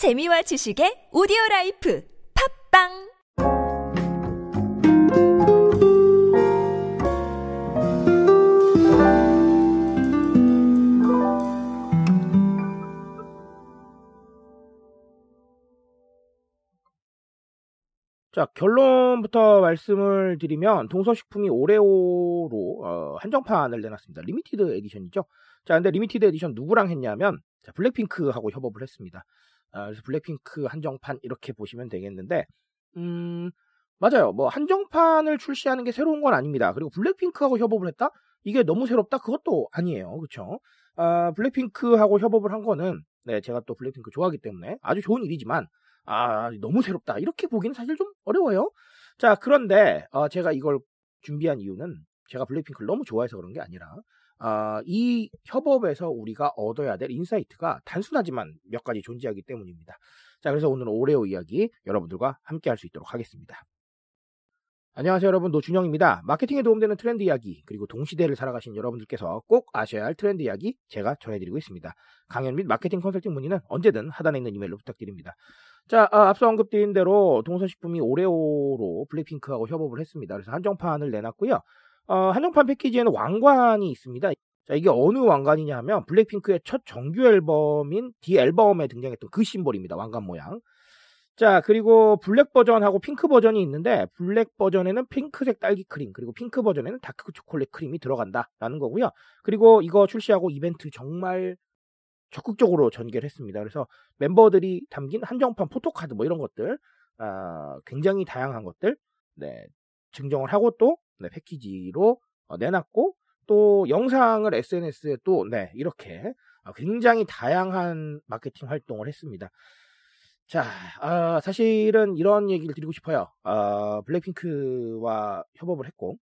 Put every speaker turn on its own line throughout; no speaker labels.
재미와 지식의 오디오 라이프 팟빵
자, 결론부터 말씀을 드리면 동서식품이 오레오로 어, 한정판을 내놨습니다. limited edition이죠. 자, 근데 limited edition 누구랑 했냐면 자, 블랙핑크하고 협업을 했습니다. 아, 그래서 블랙핑크 한정판 이렇게 보시면 되겠는데 음, 맞아요. 뭐 한정판을 출시하는 게 새로운 건 아닙니다. 그리고 블랙핑크하고 협업을 했다? 이게 너무 새롭다? 그것도 아니에요. 그렇죠? 아, 블랙핑크하고 협업을 한 거는 네, 제가 또 블랙핑크 좋아하기 때문에 아주 좋은 일이지만 아, 너무 새롭다. 이렇게 보기는 사실 좀 어려워요. 자, 그런데 어, 제가 이걸 준비한 이유는 제가 블랙핑크를 너무 좋아해서 그런 게 아니라 어, 이 협업에서 우리가 얻어야 될 insight가 단순하지만 몇 가지 존재하기 때문입니다. 자, 그래서 오늘은 오레오 이야기 여러분들과 함께 할 수 있도록 하겠습니다. 안녕하세요 여러분 노준영입니다. 마케팅에 도움되는 트렌드 이야기 그리고 동시대를 살아가시는 여러분들께서 꼭 아셔야 할 트렌드 이야기 제가 전해드리고 있습니다. 강연 및 마케팅 컨설팅 문의는 언제든 하단에 있는 이메일로 부탁드립니다. 자 아, 앞서 언급드린 대로 동서식품이 오레오로 블랙핑크하고 협업을 했습니다. 그래서 한정판을 내놨고요. 어, 한정판 패키지에는 왕관이 있습니다. 자 이게 어느 왕관이냐 하면 블랙핑크의 첫 정규 앨범인 The Album에 등장했던 그 심볼입니다. 왕관 모양. 자, 그리고 블랙 버전하고 핑크 버전이 있는데 블랙 버전에는 핑크색 딸기 크림, 그리고 핑크 버전에는 다크 초콜릿 크림이 들어간다라는 거고요. 그리고 이거 출시하고 이벤트 정말 적극적으로 전개를 했습니다. 그래서 멤버들이 담긴 한정판 포토카드 뭐 이런 것들 아, 굉장히 다양한 것들 네, 증정을 하고 또 네, 패키지로 어, 내놨고 또 영상을 SNS에 또 네, 이렇게 어, 굉장히 다양한 마케팅 활동을 했습니다. 자, 어, 사실은 이런 얘기를 드리고 싶어요. 어, 블랙핑크와 협업을 했고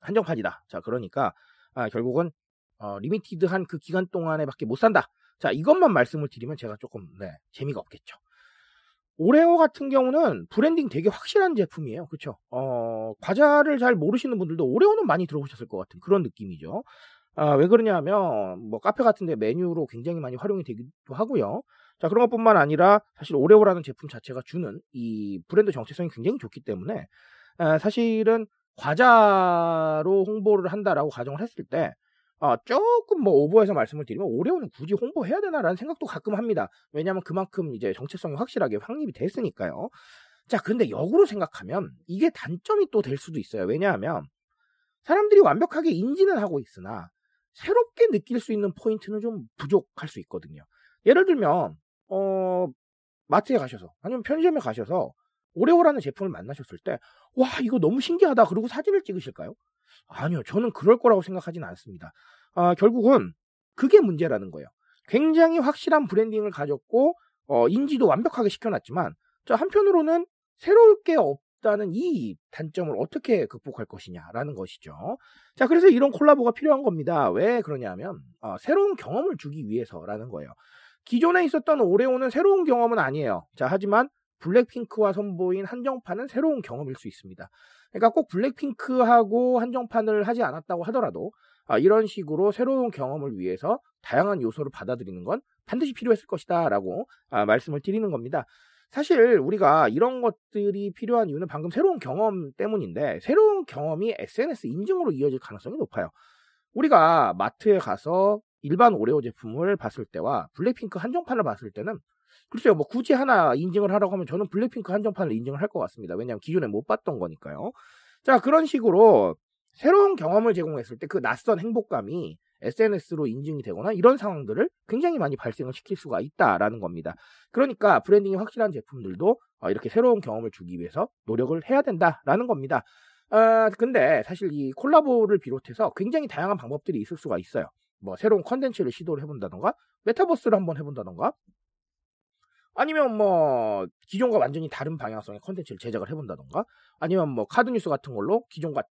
한정판이다. 자, 그러니까 아, 결국은 어, 리미티드한 그 기간 동안에밖에 못 산다. 자, 이것만 말씀을 드리면 제가 조금 네, 재미가 없겠죠. 오레오 같은 경우는 브랜딩 되게 확실한 제품이에요. 그렇죠? 어, 과자를 잘 모르시는 분들도 오레오는 많이 들어보셨을 것 같은 그런 느낌이죠. 아, 왜 그러냐면 뭐 카페 같은 데 메뉴로 굉장히 많이 활용이 되기도 하고요. 자 그런 것뿐만 아니라 사실 오레오라는 제품 자체가 주는 이 브랜드 정체성이 굉장히 좋기 때문에 아, 사실은 과자로 홍보를 한다라고 가정을 했을 때 어, 조금 뭐 오버해서 말씀을 드리면 오레오는 굳이 홍보해야 되나라는 생각도 가끔 합니다. 왜냐하면 그만큼 이제 정체성이 확실하게 확립이 됐으니까요. 자, 그런데 역으로 생각하면 이게 단점이 또 될 수도 있어요. 왜냐하면 사람들이 완벽하게 인지는 하고 있으나 새롭게 느낄 수 있는 포인트는 좀 부족할 수 있거든요. 예를 들면 어, 마트에 가셔서 아니면 편의점에 가셔서 오레오라는 제품을 만나셨을 때 와 이거 너무 신기하다 그리고 사진을 찍으실까요? 아니요 저는 그럴 거라고 생각하진 않습니다. 아, 결국은 그게 문제라는 거예요. 굉장히 확실한 브랜딩을 가졌고 어, 인지도 완벽하게 시켜놨지만 저 한편으로는 새로울 게 없다는 이 단점을 어떻게 극복할 것이냐라는 것이죠. 자 그래서 이런 콜라보가 필요한 겁니다. 왜 그러냐면 어, 새로운 경험을 주기 위해서라는 거예요. 기존에 있었던 오레오는 새로운 경험은 아니에요. 자, 하지만 블랙핑크와 선보인 한정판은 새로운 경험일 수 있습니다. 그러니까 꼭 블랙핑크하고 한정판을 하지 않았다고 하더라도 아, 이런 식으로 새로운 경험을 위해서 다양한 요소를 받아들이는 건 반드시 필요했을 것이다 라고 아, 말씀을 드리는 겁니다. 사실 우리가 이런 것들이 필요한 이유는 방금 새로운 경험 때문인데 새로운 경험이 SNS 인증으로 이어질 가능성이 높아요. 우리가 마트에 가서 일반 오레오 제품을 봤을 때와 블랙핑크 한정판을 봤을 때는 글쎄요, 뭐 굳이 하나 인증을 하라고 하면 저는 블랙핑크 한정판을 인증을 할 것 같습니다. 왜냐하면 기존에 못 봤던 거니까요. 자, 그런 식으로 새로운 경험을 제공했을 때 그 낯선 행복감이 SNS로 인증이 되거나 이런 상황들을 굉장히 많이 발생을 시킬 수가 있다라는 겁니다. 그러니까 branding이 확실한 제품들도 어, 이렇게 새로운 경험을 주기 위해서 노력을 해야 된다라는 겁니다. 아, 근데 사실 이 콜라보를 비롯해서 굉장히 다양한 방법들이 있을 수가 있어요. 뭐 새로운 컨텐츠를 시도를 해본다던가 메타버스를 한번 해본다던가 아니면 뭐 기존과 완전히 다른 방향성의 컨텐츠를 제작을 해본다던가 아니면 뭐 카드뉴스 같은 걸로 기존과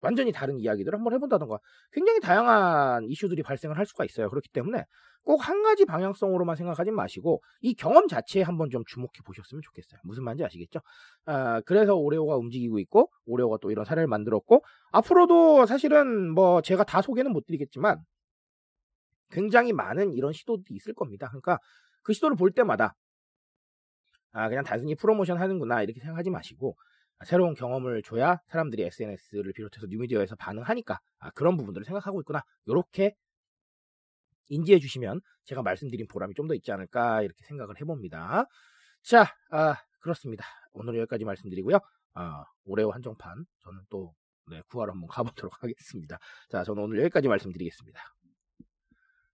완전히 다른 이야기들을 한번 해본다던가 굉장히 다양한 이슈들이 발생을 할 수가 있어요. 그렇기 때문에 꼭 한 가지 방향성으로만 생각하지 마시고 이 경험 자체에 한번 좀 주목해 보셨으면 좋겠어요. 무슨 말인지 아시겠죠? 아, 그래서 오레오가 움직이고 있고 오레오가 또 이런 사례를 만들었고 앞으로도 사실은 뭐 제가 다 소개는 못 드리겠지만 굉장히 많은 이런 시도들이 있을 겁니다. 그러니까 그 시도를 볼 때마다 아 그냥 단순히 프로모션 하는구나 이렇게 생각하지 마시고 새로운 경험을 줘야 사람들이 SNS를 비롯해서 뉴미디어에서 반응하니까 아, 그런 부분들을 생각하고 있구나 이렇게 인지해 주시면 제가 말씀드린 보람이 좀 더 있지 않을까 이렇게 생각을 해봅니다. 자, 아, 그렇습니다. 오늘 여기까지 말씀드리고요. 아, 오레오 한정판 저는 또 네, 구하러 한번 가보도록 하겠습니다. 자, 저는 오늘 여기까지 말씀드리겠습니다.